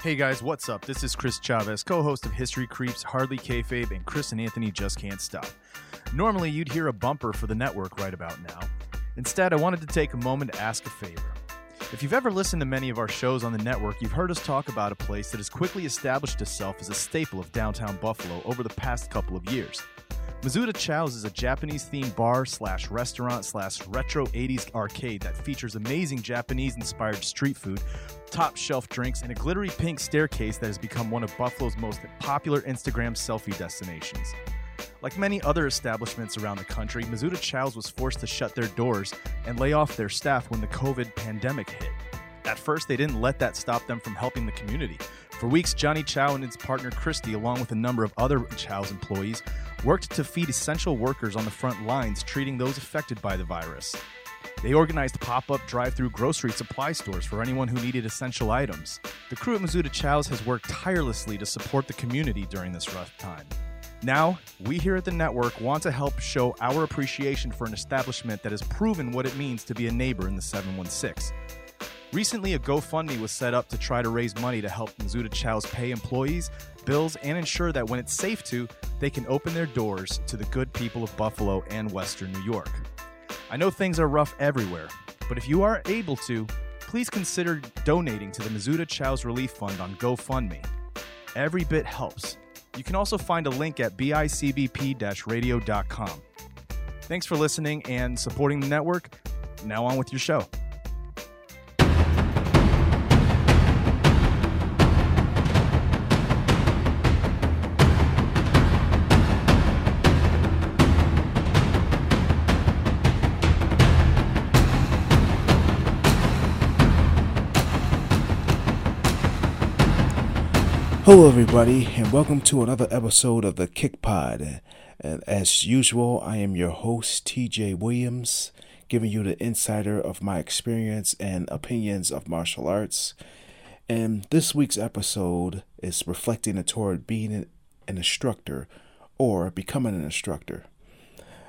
Hey guys, what's up? This is Chris Chavez, co host of History Creeps, Hardly Kayfabe, and Chris and Anthony Just Can't Stop. Normally, you'd hear a bumper for the network right about now. Instead, I wanted to take a moment to ask a favor. If you've ever listened to many of our shows on the network, you've heard us talk about a place that has quickly established itself as a staple of downtown Buffalo over the past couple of years. Misuta Chow's is a Japanese themed bar slash restaurant slash retro 80s arcade that features amazing Japanese inspired street food, top shelf drinks, and a glittery pink staircase that has become one of Buffalo's most popular Instagram selfie destinations. Like many other establishments around the country, Misuta Chow's was forced to shut their doors and lay off their staff when the COVID pandemic hit. At first, they didn't let that stop them from helping the community. For weeks, Johnny Chow and his partner Christy, along with a number of other Chow's employees, worked to feed essential workers on the front lines treating those affected by the virus. They organized pop up drive through grocery supply stores for anyone who needed essential items. The crew at Misuta Chow's has worked tirelessly to support the community during this rough time. Now, we here at the network want to help show our appreciation for an establishment that has proven what it means to be a neighbor in the 716. Recently, a GoFundMe was set up to try to raise money to help Misuta Chow's pay employees, bills, and ensure that when it's safe to, they can open their doors to the good people of Buffalo and Western New York. I know things are rough everywhere, but if you are able to, please consider donating to the Misuta Chow's Relief Fund on GoFundMe. Every bit helps. You can also find a link at bicbp radio.com. Thanks for listening and supporting the network. Now on with your show. Hello, everybody, and welcome to another episode of the Kick Pod. And as usual, I am your host, TJ Williams, giving you the insider of my experience and opinions of martial arts. And this week's episode is reflecting toward being an instructor or becoming an instructor.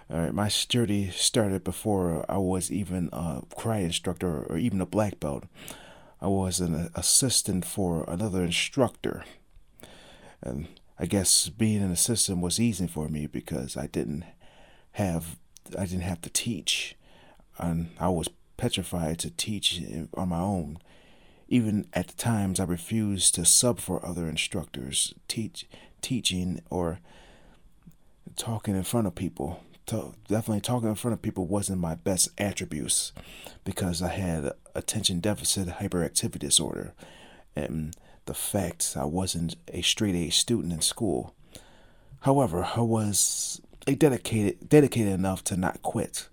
All right, my journey started before I was even a karate instructor or even a black belt. I was an assistant for another instructor and I guess being an system was easy for me because I didn't have I didn't have to teach, and I was petrified to teach on my own. Even at times I refused to sub for other instructors, teach teaching or talking in front of people. definitely talking in front of people wasn't my best attributes because I had attention deficit hyperactivity disorder and the fact I wasn't a straight A student in school. However, I was a dedicated dedicated enough to not quit.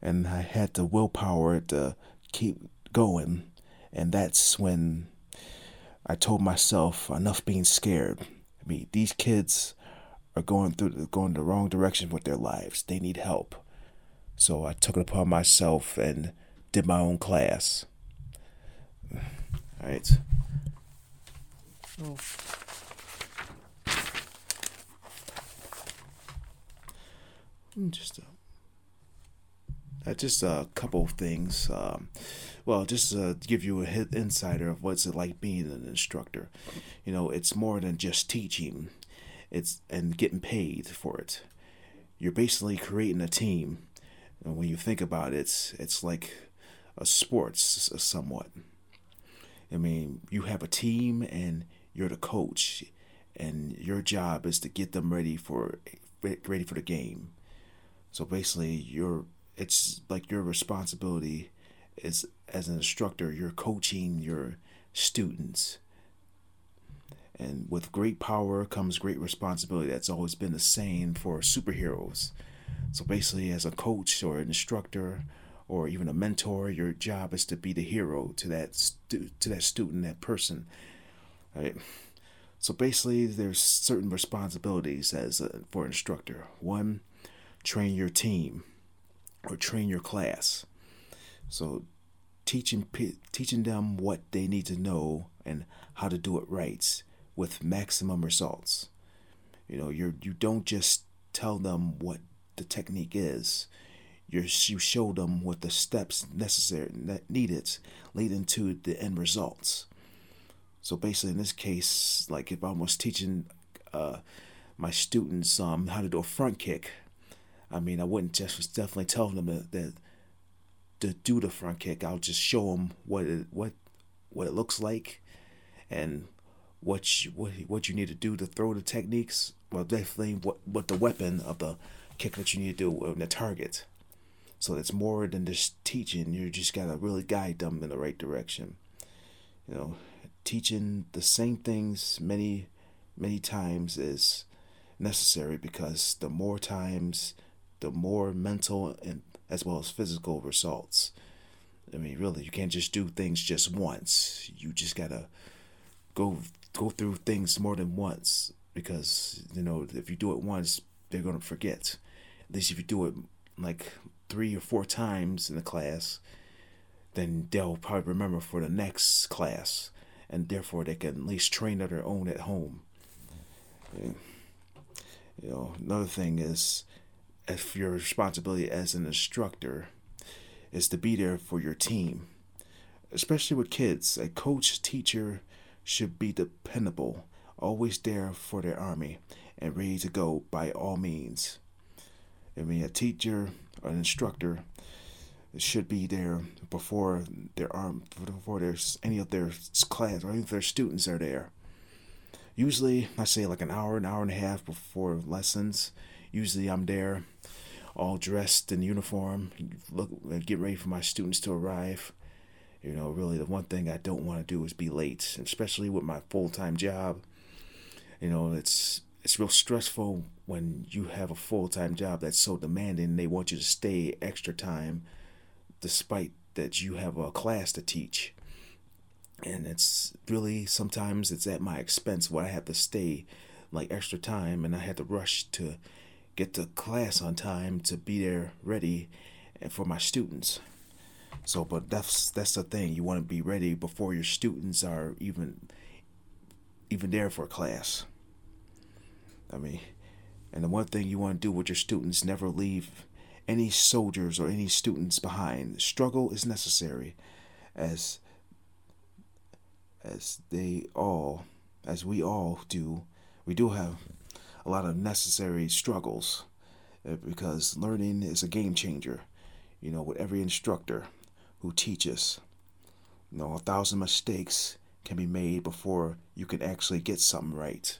And I had the willpower to keep going. And that's when I told myself enough being scared. I mean, these kids are going through going the wrong direction with their lives. They need help. So I took it upon myself and did my own class. All right. Oh. Just a, uh, just a couple of things. Um, well, just to give you a hit insider of what's it like being an instructor. You know, it's more than just teaching. It's and getting paid for it. You're basically creating a team. And when you think about it, it's it's like a sports somewhat. I mean, you have a team and you're the coach, and your job is to get them ready for ready for the game. So basically, you're it's like your responsibility is as an instructor. You're coaching your students, and with great power comes great responsibility. That's always been the same for superheroes. So basically, as a coach or an instructor or even a mentor, your job is to be the hero to that stu- to that student, that person Right? So basically, there's certain responsibilities as a, for instructor. One, train your team or train your class. So teaching teaching them what they need to know and how to do it right with maximum results. You know, you you don't just tell them what the technique is. you you show them what the steps necessary that needed leading to the end results. So basically, in this case, like if I was teaching uh, my students um, how to do a front kick, I mean, I wouldn't just definitely tell them that, to do the front kick. I'll just show them what it what what it looks like, and what you, what what you need to do to throw the techniques. Well, definitely what what the weapon of the kick that you need to do and the target. So it's more than just teaching. You just gotta really guide them in the right direction. You know, teaching the same things many many times is necessary because the more times, the more mental and as well as physical results. I mean, really, you can't just do things just once. You just gotta go go through things more than once because you know if you do it once, they're gonna forget. At least if you do it like three or four times in the class, then they'll probably remember for the next class, and therefore they can at least train on their own at home. You know, another thing is if your responsibility as an instructor is to be there for your team, especially with kids. A coach, teacher should be dependable, always there for their army, and ready to go by all means. I mean, a teacher, an instructor, should be there before their arm, before there's any of their class or any of their students are there. Usually, I say like an hour, an hour and a half before lessons. Usually, I'm there all dressed in uniform, look, get ready for my students to arrive. You know, really, the one thing I don't want to do is be late, especially with my full time job. You know, it's it's real stressful when you have a full time job that's so demanding. They want you to stay extra time, despite that you have a class to teach. And it's really sometimes it's at my expense where I have to stay like extra time, and I had to rush to get to class on time to be there ready and for my students. So, but that's that's the thing. You want to be ready before your students are even even there for class. I mean, and the one thing you want to do with your students never leave any soldiers or any students behind. Struggle is necessary as as they all as we all do. We do have a lot of necessary struggles uh, because learning is a game changer. You know, with every instructor who teaches, you know, a thousand mistakes can be made before you can actually get something right.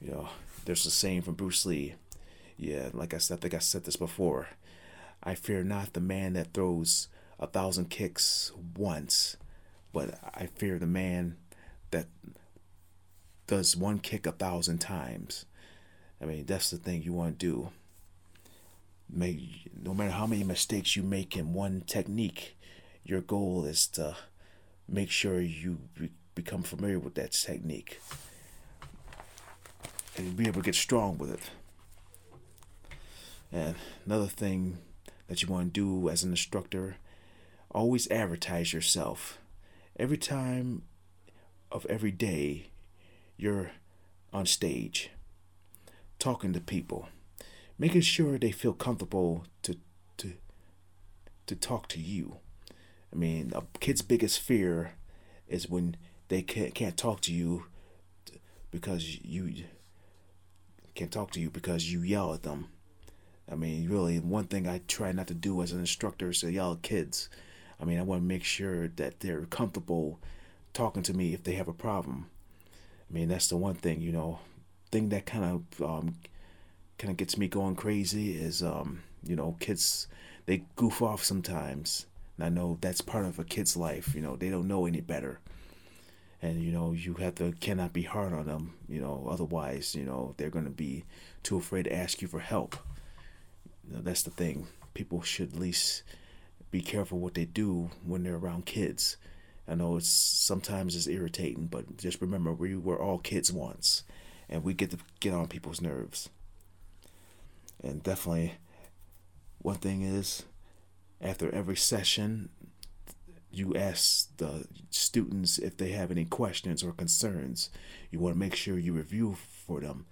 You know, there's a saying from Bruce Lee. Yeah, like I said, I think I said this before. I fear not the man that throws a thousand kicks once, but I fear the man that does one kick a thousand times. I mean, that's the thing you want to do. May, no matter how many mistakes you make in one technique, your goal is to make sure you be, become familiar with that technique and be able to get strong with it. And another thing that you want to do as an instructor, always advertise yourself. Every time of every day you're on stage talking to people, making sure they feel comfortable to to to talk to you. I mean, a kid's biggest fear is when they can't can't talk to you because you can't talk to you because you yell at them. I mean, really, one thing I try not to do as an instructor is at kids. I mean, I want to make sure that they're comfortable talking to me if they have a problem. I mean, that's the one thing, you know, thing that kind of um, kind of gets me going crazy is um, you know kids they goof off sometimes and i know that's part of a kid's life you know they don't know any better and you know you have to cannot be hard on them you know otherwise you know they're going to be too afraid to ask you for help know, that's the thing people should at least be careful what they do when they're around kids i know it's sometimes it's irritating but just remember we were all kids once and we get to get on people's nerves. And definitely, one thing is, after every session, you ask the students if they have any questions or concerns. You want to make sure you review for them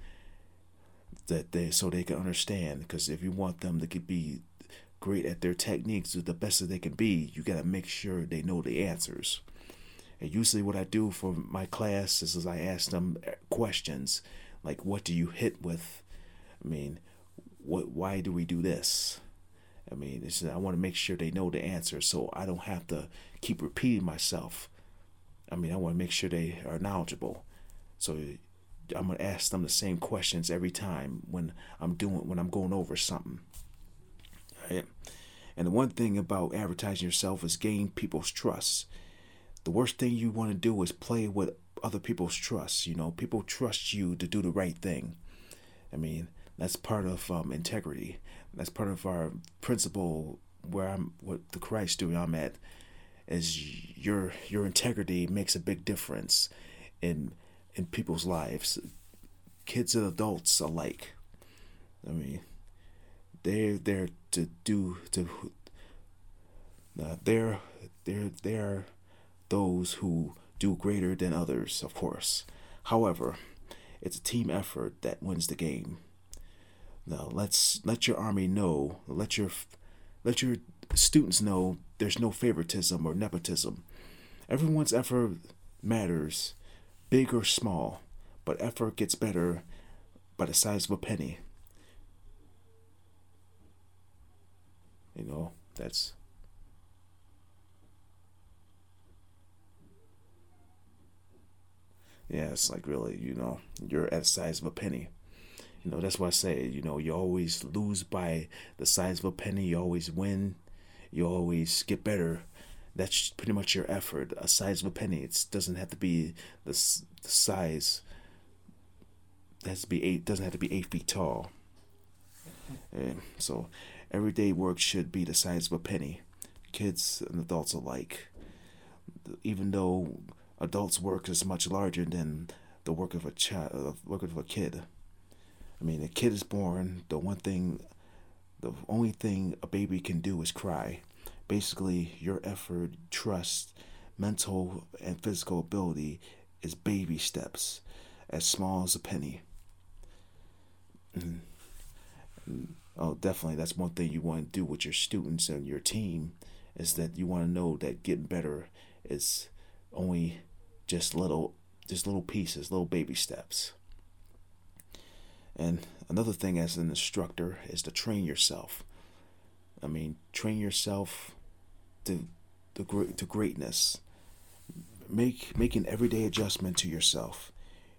that they so they can understand. Because if you want them to be great at their techniques, the best that they can be, you got to make sure they know the answers. And usually, what I do for my class is I ask them eh, questions like, "What do you hit with?" I mean, what? Why do we do this? I mean, I want to make sure they know the answer, so I don't have to keep repeating myself. I mean, I want to make sure they are knowledgeable. So I'm gonna ask them the same questions every time when I'm doing when I'm going over something. Right? And the one thing about advertising yourself is gain people's trust. The worst thing you want to do is play with other people's trust. You know, people trust you to do the right thing. I mean, that's part of um, integrity. That's part of our principle where I'm, what the Christ studio I'm at, is your your integrity makes a big difference in in people's lives, kids and adults alike. I mean, they're there to do to. Uh, they're they're they're those who do greater than others, of course. However, it's a team effort that wins the game. Now let's let your army know, let your let your students know there's no favoritism or nepotism. Everyone's effort matters, big or small, but effort gets better by the size of a penny. You know, that's yeah, it's like really, you know, you're at the size of a penny. You know, that's why I say, you know, you always lose by the size of a penny, you always win, you always get better. That's pretty much your effort. A size of a penny. It doesn't have to be the, the size. It has to be eight. Doesn't have to be eight feet tall. And so, everyday work should be the size of a penny. Kids and adults alike. Even though adults' work is much larger than the work of a child, uh, work of a kid. I mean, a kid is born. The one thing, the only thing a baby can do is cry. Basically, your effort, trust, mental and physical ability is baby steps, as small as a penny. Mm-hmm. Oh, definitely. That's one thing you want to do with your students and your team is that you want to know that getting better is only just little just little pieces, little baby steps. And another thing as an instructor is to train yourself. I mean, train yourself to to, to greatness. Make make an everyday adjustment to yourself.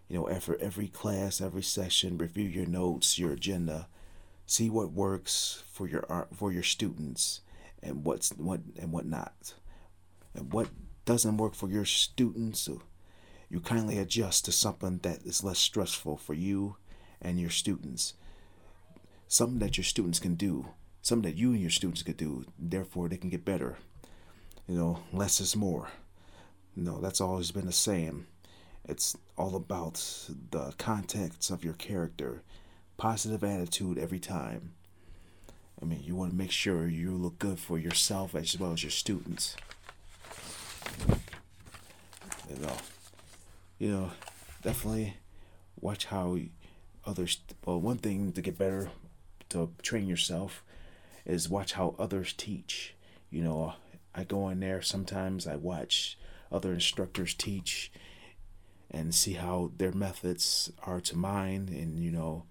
You know, after every class, every session, review your notes, your agenda, see what works for your uh, for your students and what's what and what not. And what doesn't work for your students, uh, you kindly adjust to something that is less stressful for you and your students. Something that your students can do, something that you and your students could do, therefore they can get better. You know, less is more. Know, that's always been the same. It's all about the context of your character, positive attitude every time. I mean, you want to make sure you look good for yourself as well as your students you know, you know, definitely watch how others. Well, one thing to get better to train yourself is watch how others teach. You know, I go in there sometimes. I watch other instructors teach and see how their methods are to mine, and you know,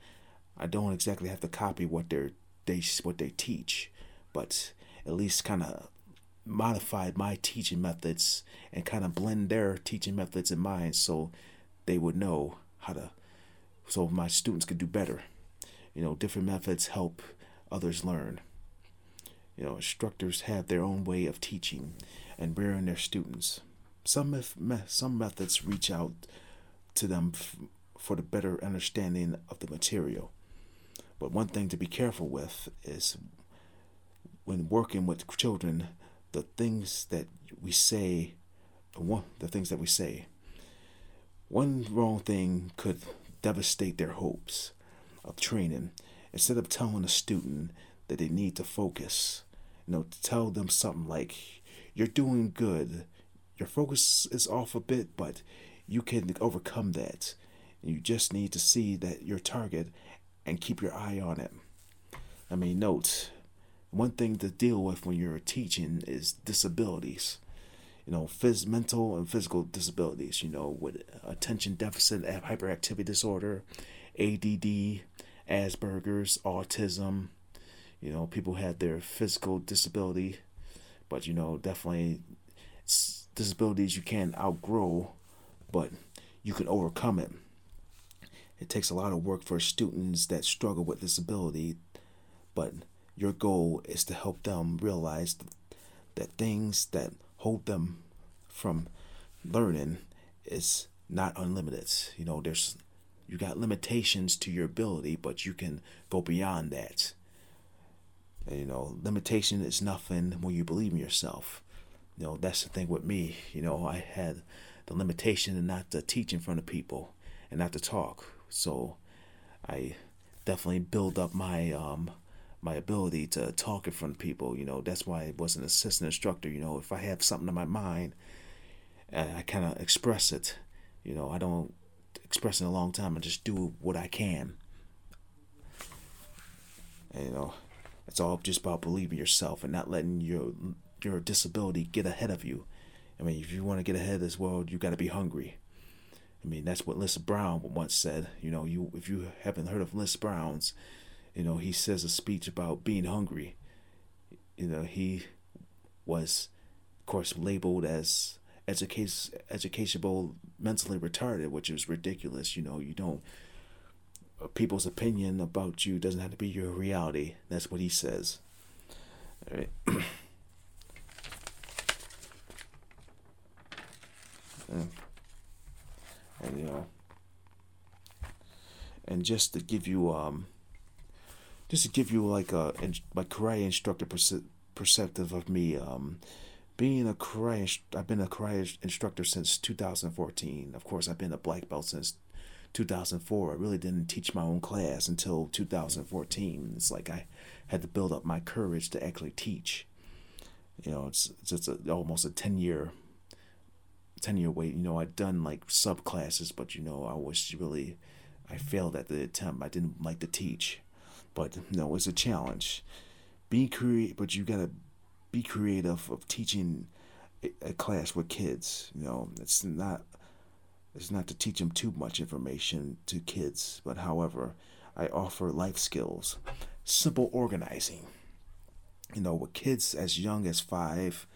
I don't exactly have to copy what they're they what they teach, but at least kind of modified my teaching methods and kind of blend their teaching methods in mine so they would know how to so my students could do better you know different methods help others learn you know instructors have their own way of teaching and rearing their students some if some methods reach out to them f- for the better understanding of the material but one thing to be careful with is when working with children the things that we say, the things that we say. One wrong thing could devastate their hopes of training. Instead of telling a student that they need to focus, you know, to tell them something like, "You're doing good. Your focus is off a bit, but you can overcome that. You just need to see that your target and keep your eye on it." I mean, note one thing to deal with when you're teaching is disabilities. you know, phys- mental and physical disabilities, you know, with attention deficit hyperactivity disorder, ADD, Asperger's, autism. You know, people had their physical disability, but you know, definitely disabilities you can't outgrow, but you can overcome it. It takes a lot of work for students that struggle with disability, but your goal is to help them realize that things that hold them from learning is not unlimited. You know, there's you got limitations to your ability, but you can go beyond that. You know, limitation is nothing when you believe in yourself. You know, that's the thing with me. You know, I had the limitation and not to teach in front of people and not to talk. So I definitely build up my um my ability to talk in front of people. You know, that's why I was an assistant instructor. You know, if I have something in my mind, I kind of express it. You know, I don't express in a long time. I just do what I can. And, you know, it's all just about believing yourself and not letting your your disability get ahead of you. I mean, if you want to get ahead of this world, you got to be hungry. I mean, that's what Les Brown once said. You know, you if you haven't heard of Les Brown's, you know, he says a speech about being hungry. You know, he was, of course, labeled as education educational mentally retarded, which is ridiculous. You know, you don't people's opinion about you doesn't have to be your reality. That's what he says. All right. and, and you know, and just to give you um, just to give you like a my karate instructor perceptive of me um being a karate, I've been a karate instructor since 2014. Of course, I've been a black belt since 2004. I really didn't teach my own class until 2014. It's like I had to build up my courage to actually teach. You know, it's it's, a, almost a 10 year 10 year wait. You know, I'd done like sub classes, but you know, I was really I failed at the attempt. I didn't like to teach, but you know, it's a challenge. Be creative, but you gotta be creative of teaching a class with kids. You know, it's not it's not to teach them too much information to kids, but however, I offer life skills, simple organizing. You know, with kids as young as five,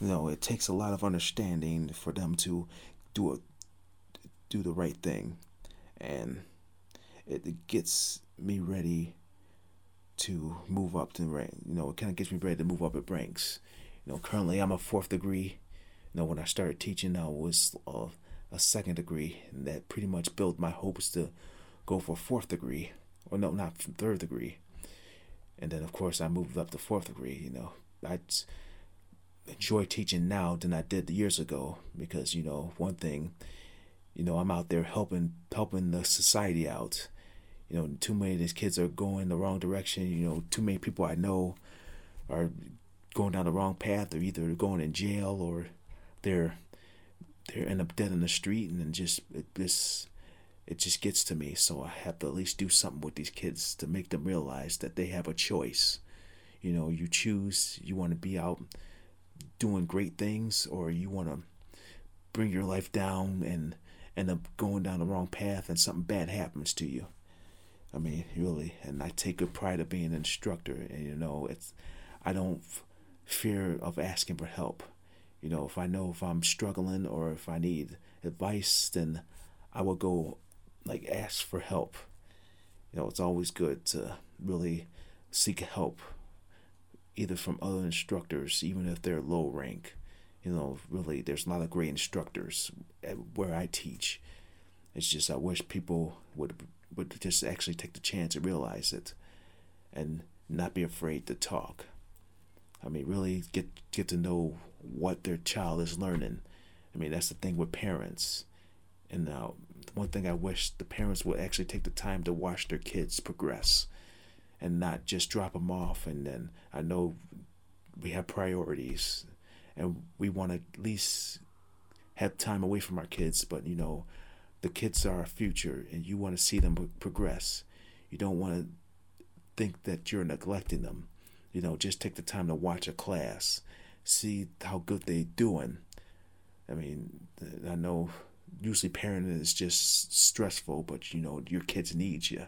you know, it takes a lot of understanding for them to do a do the right thing, and it gets me ready to move up the rank. You know, it kind of gets me ready to move up at ranks. You know, currently I'm a fourth degree. You know, when I started teaching, I was uh, a second degree, that pretty much built my hopes to go for fourth degree, or no, not third degree. And then, of course, I moved up to fourth degree. You know, I enjoy teaching now than I did years ago because you know one thing, you know, I'm out there helping helping the society out you know, too many of these kids are going the wrong direction. You know, too many people I know are going down the wrong path. They're either going in jail or they're they end up dead in the street, and then just it, this it just gets to me. So I have to at least do something with these kids to make them realize that they have a choice. You know, you choose. You want to be out doing great things, or you want to bring your life down and end up going down the wrong path, and something bad happens to you. I mean, really, and I take good pride of being an instructor, and you know, it's I don't fear of asking for help. You know, if I know if I'm struggling or if I need advice, then I will go like ask for help. You know, it's always good to really seek help, either from other instructors, even if they're low rank. You know, really, there's a lot of great instructors where I teach. It's just I wish people would would just actually take the chance and realize it and not be afraid to talk. I mean, really get get to know what their child is learning. I mean, that's the thing with parents. And now, one thing I wish the parents would actually take the time to watch their kids progress and not just drop them off. And then I know we have priorities and we want to at least have time away from our kids, but you know, the kids are our future and you want to see them progress. You don't want to think that you're neglecting them. You know, just take the time to watch a class, see how good they're doing, I mean, I know usually parenting is just stressful, but you know your kids need you,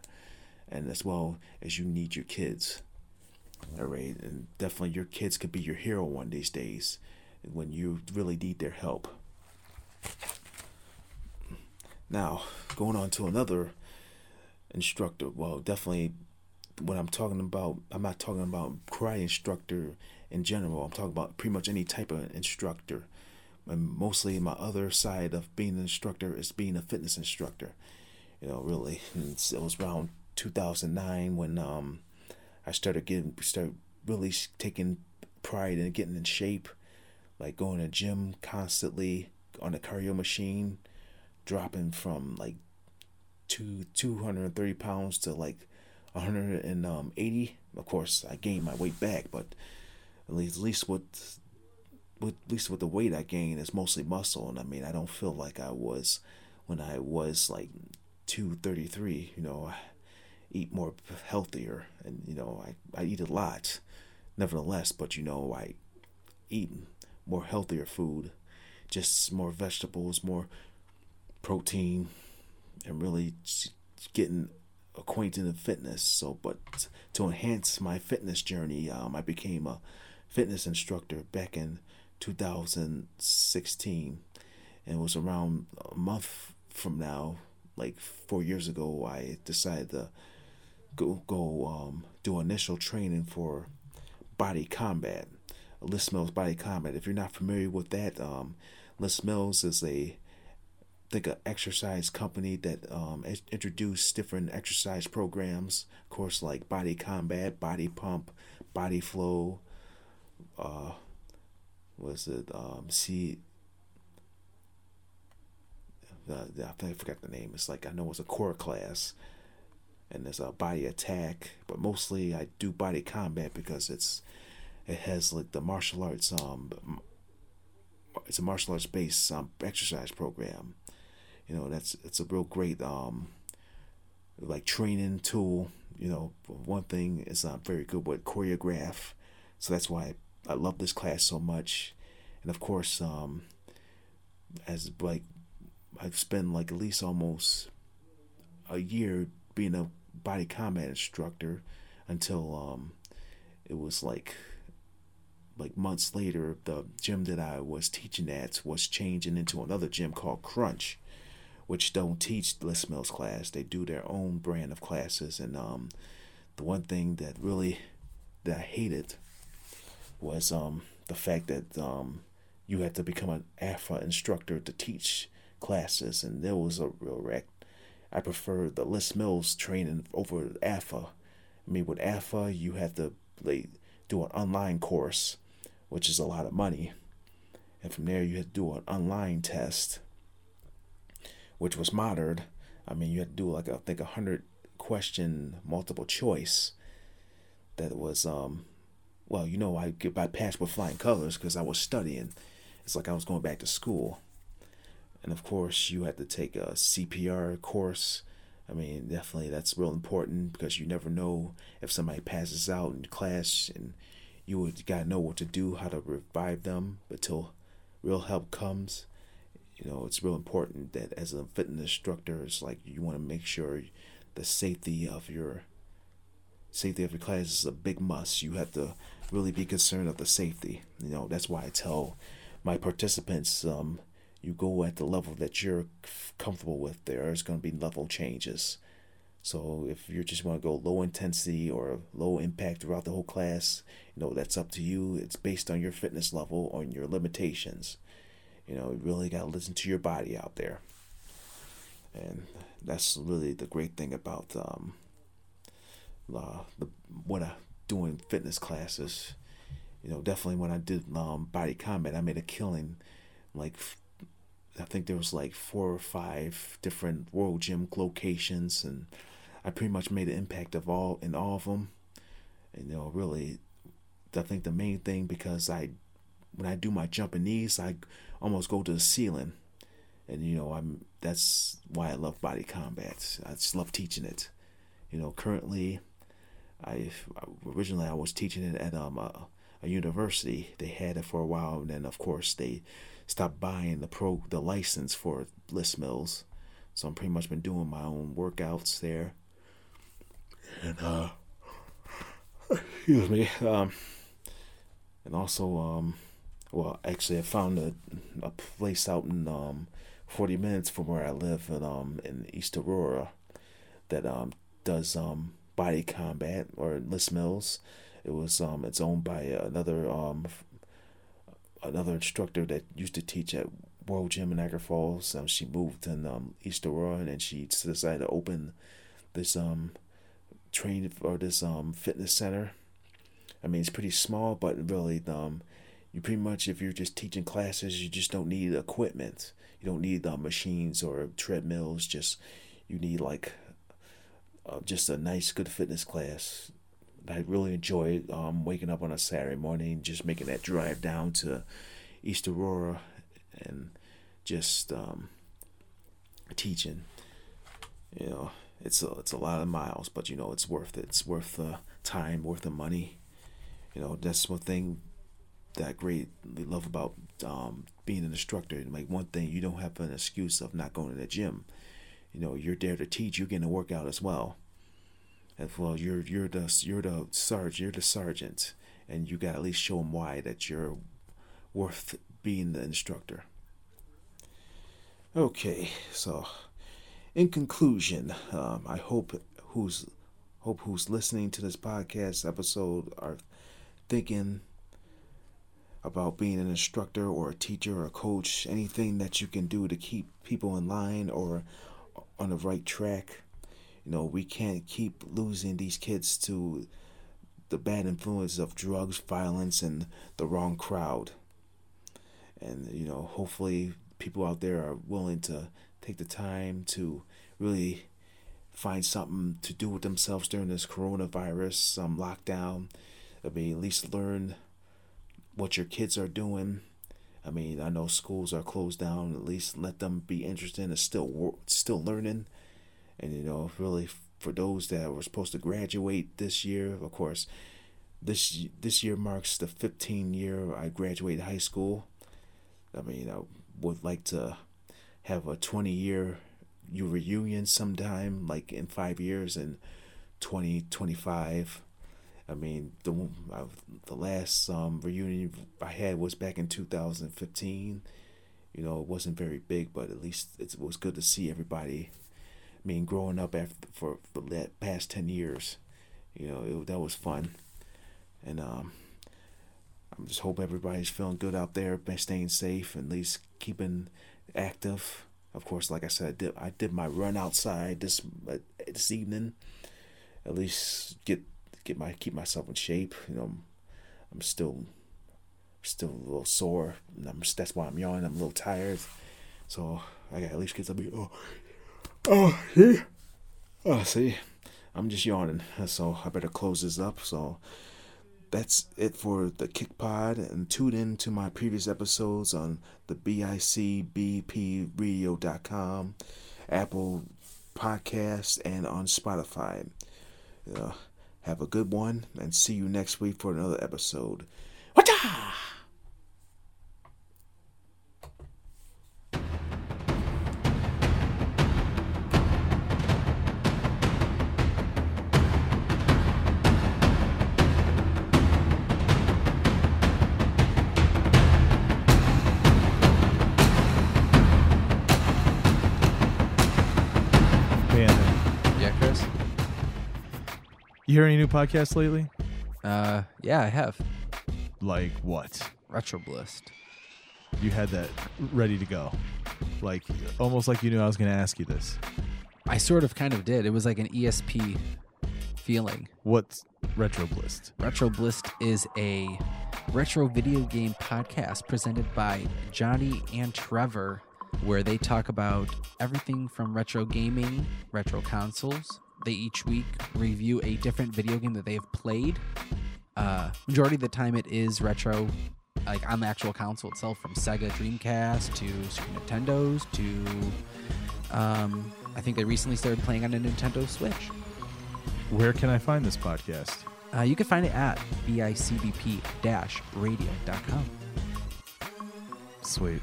and as well as you need your kids. All right, and definitely your kids could be your hero one these days when you really need their help. Now, going on to another instructor. Well, definitely when I'm talking about, I'm not talking about karate instructor in general. I'm talking about pretty much any type of instructor. And mostly my other side of being an instructor is being a fitness instructor. You know, really. It was around 2009 when um, I started getting, started really taking pride in getting in shape, like going to gym constantly on a cardio machine, dropping from like two 230 pounds to like 180. Of course, I gained my weight back, but at least, at least with, with at least with the weight I gained, it's mostly muscle, and I mean, I don't feel like I was when I was like 233. You know, I eat more healthier, and you know, I I eat a lot, nevertheless, but you know, I eat more healthier food, just more vegetables, more protein, and really getting acquainted in fitness. So, but to enhance my fitness journey, um, I became a fitness instructor back in 2016, and it was around a month from now, like four years ago, I decided to go go um, do initial training for body combat. Les Mills Body Combat. If you're not familiar with that, um, Les Mills is a think an exercise company that um, introduced different exercise programs, of course, like Body Combat, Body Pump, Body Flow. Uh, was it um, see? Uh, I forgot the name. It's like I know it's a core class, and there's a body attack, but mostly I do body combat because it's it has like the martial arts um it's a martial arts based um, exercise program you know that's it's a real great um like training tool you know one thing is i'm very good with choreograph so that's why i love this class so much and of course um as like i've spent like at least almost a year being a body combat instructor until um it was like like months later the gym that i was teaching at was changing into another gym called crunch which don't teach Les Mills class. They do their own brand of classes. And um, the one thing that really that I hated was um, the fact that um, you had to become an AFA instructor to teach classes, and there was a real wreck. I prefer the Les Mills training over AFA. I mean, with AFA, you have to like, do an online course, which is a lot of money. And from there, you had to do an online test which was modern. I mean, you had to do like I think a hundred question multiple choice. That was um, well, you know, I get by passed with flying colors because I was studying. It's like I was going back to school, and of course, you had to take a CPR course. I mean, definitely that's real important because you never know if somebody passes out in class, and you would gotta know what to do, how to revive them until real help comes you know it's real important that as a fitness instructor it's like you want to make sure the safety of your safety of your class is a big must. You have to really be concerned of the safety. You know that's why i tell my participants um, you go at the level that you're comfortable with. There's going to be level changes. So if you just want to go low intensity or low impact throughout the whole class you know that's up to you. It's based on your fitness level on your limitations. You know, you really got to listen to your body out there. And that's really the great thing about um, uh, the, what I doing fitness classes. You know, definitely when I did um, body combat, I made a killing. Like, I think there was like four or five different World Gym locations, and I pretty much made an impact of all in all of them. And you know, really, I think the main thing because I, when I do my jumping knees, I almost go to the ceiling. And you know, I'm that's why I love body combat. I just love teaching it. You know, currently, I originally I was teaching it at um a, a university. They had it for a while, and then of course they stopped buying the pro the license for Les Mills, so I'm pretty much been doing my own workouts there. And uh, excuse me. Um, and also um, well, actually, I found a a place out in um, 40 minutes from where I live in um in East Aurora that um does um body combat or Les Mills. It was um it's owned by another um another instructor that used to teach at World Gym in Niagara Falls. Um, she moved in um, East Aurora and she decided to open this um train or this um fitness center. I mean, it's pretty small, but really um you pretty much if you're just teaching classes, you just don't need equipment. You don't need uh, machines or treadmills. Just you need like uh, just a nice, good fitness class. I really enjoy um, waking up on a Saturday morning, just making that drive down to East Aurora and just um, teaching. You know, it's a it's a lot of miles, but you know it's worth it. It's worth the time, worth the money. You know, that's one thing that I greatly love about um, being an instructor. Like one thing, you don't have an excuse of not going to the gym. You know, you're there to teach. You're getting a workout as well. As well, you're you're the you're the sergeant. You're the sergeant, and you got at least show them why that you're worth being the instructor. Okay, so in conclusion, um, I hope who's hope who's listening to this podcast episode are thinking about being an instructor or a teacher or a coach, anything that you can do to keep people in line or on the right track. You know, we can't keep losing these kids to the bad influence of drugs, violence, and the wrong crowd. And, you know, hopefully people out there are willing to take the time to really find something to do with themselves during this coronavirus um, lockdown. I mean, at least learn what your kids are doing. I mean, I know schools are closed down. At least let them be interested and still still learning. And you know, really for those that were supposed to graduate this year, of course, this this year marks the 15 year I graduated high school. I mean, I would like to have a 20 year reunion sometime, like in five years and 2025. I mean, the uh, the last um, reunion I had was back in 2015. You know, it wasn't very big, but at least it was good to see everybody. I mean, growing up after for, the past 10 years, you know, it, that was fun. And um, I just hope everybody's feeling good out there, staying safe, at least keeping active. Of course, like I said, I did, I did my run outside this uh, this evening. At least get get my keep myself in shape. You know, I'm, I'm still still a little sore. I'm, that's why I'm yawning. I'm a little tired. So I got at least get something. Oh, oh, see, oh, see, I'm just yawning. So I better close this up. So that's it for the Kick Pod. And tune in to my previous episodes on the BICBPRadio.com, Apple Podcasts, and on Spotify. Yeah. Have a good one and see you next week for another episode. Whatcha? You hear any new podcasts lately? Uh, yeah, I have. Like what? Retroblist. You had that ready to go. Like almost like you knew I was going to ask you this. I sort of kind of did. It was like an ESP feeling. What's Retroblist? Retroblist is a retro video game podcast presented by Johnny and Trevor, where they talk about everything from retro gaming, retro consoles, they each week review a different video game that they have played. Uh, majority of the time, it is retro, like on the actual console itself, from Sega Dreamcast to Super Nintendo's to. Um, I think they recently started playing on a Nintendo Switch. Where can I find this podcast? Uh, you can find it at bicbp-radio.com. Sweet.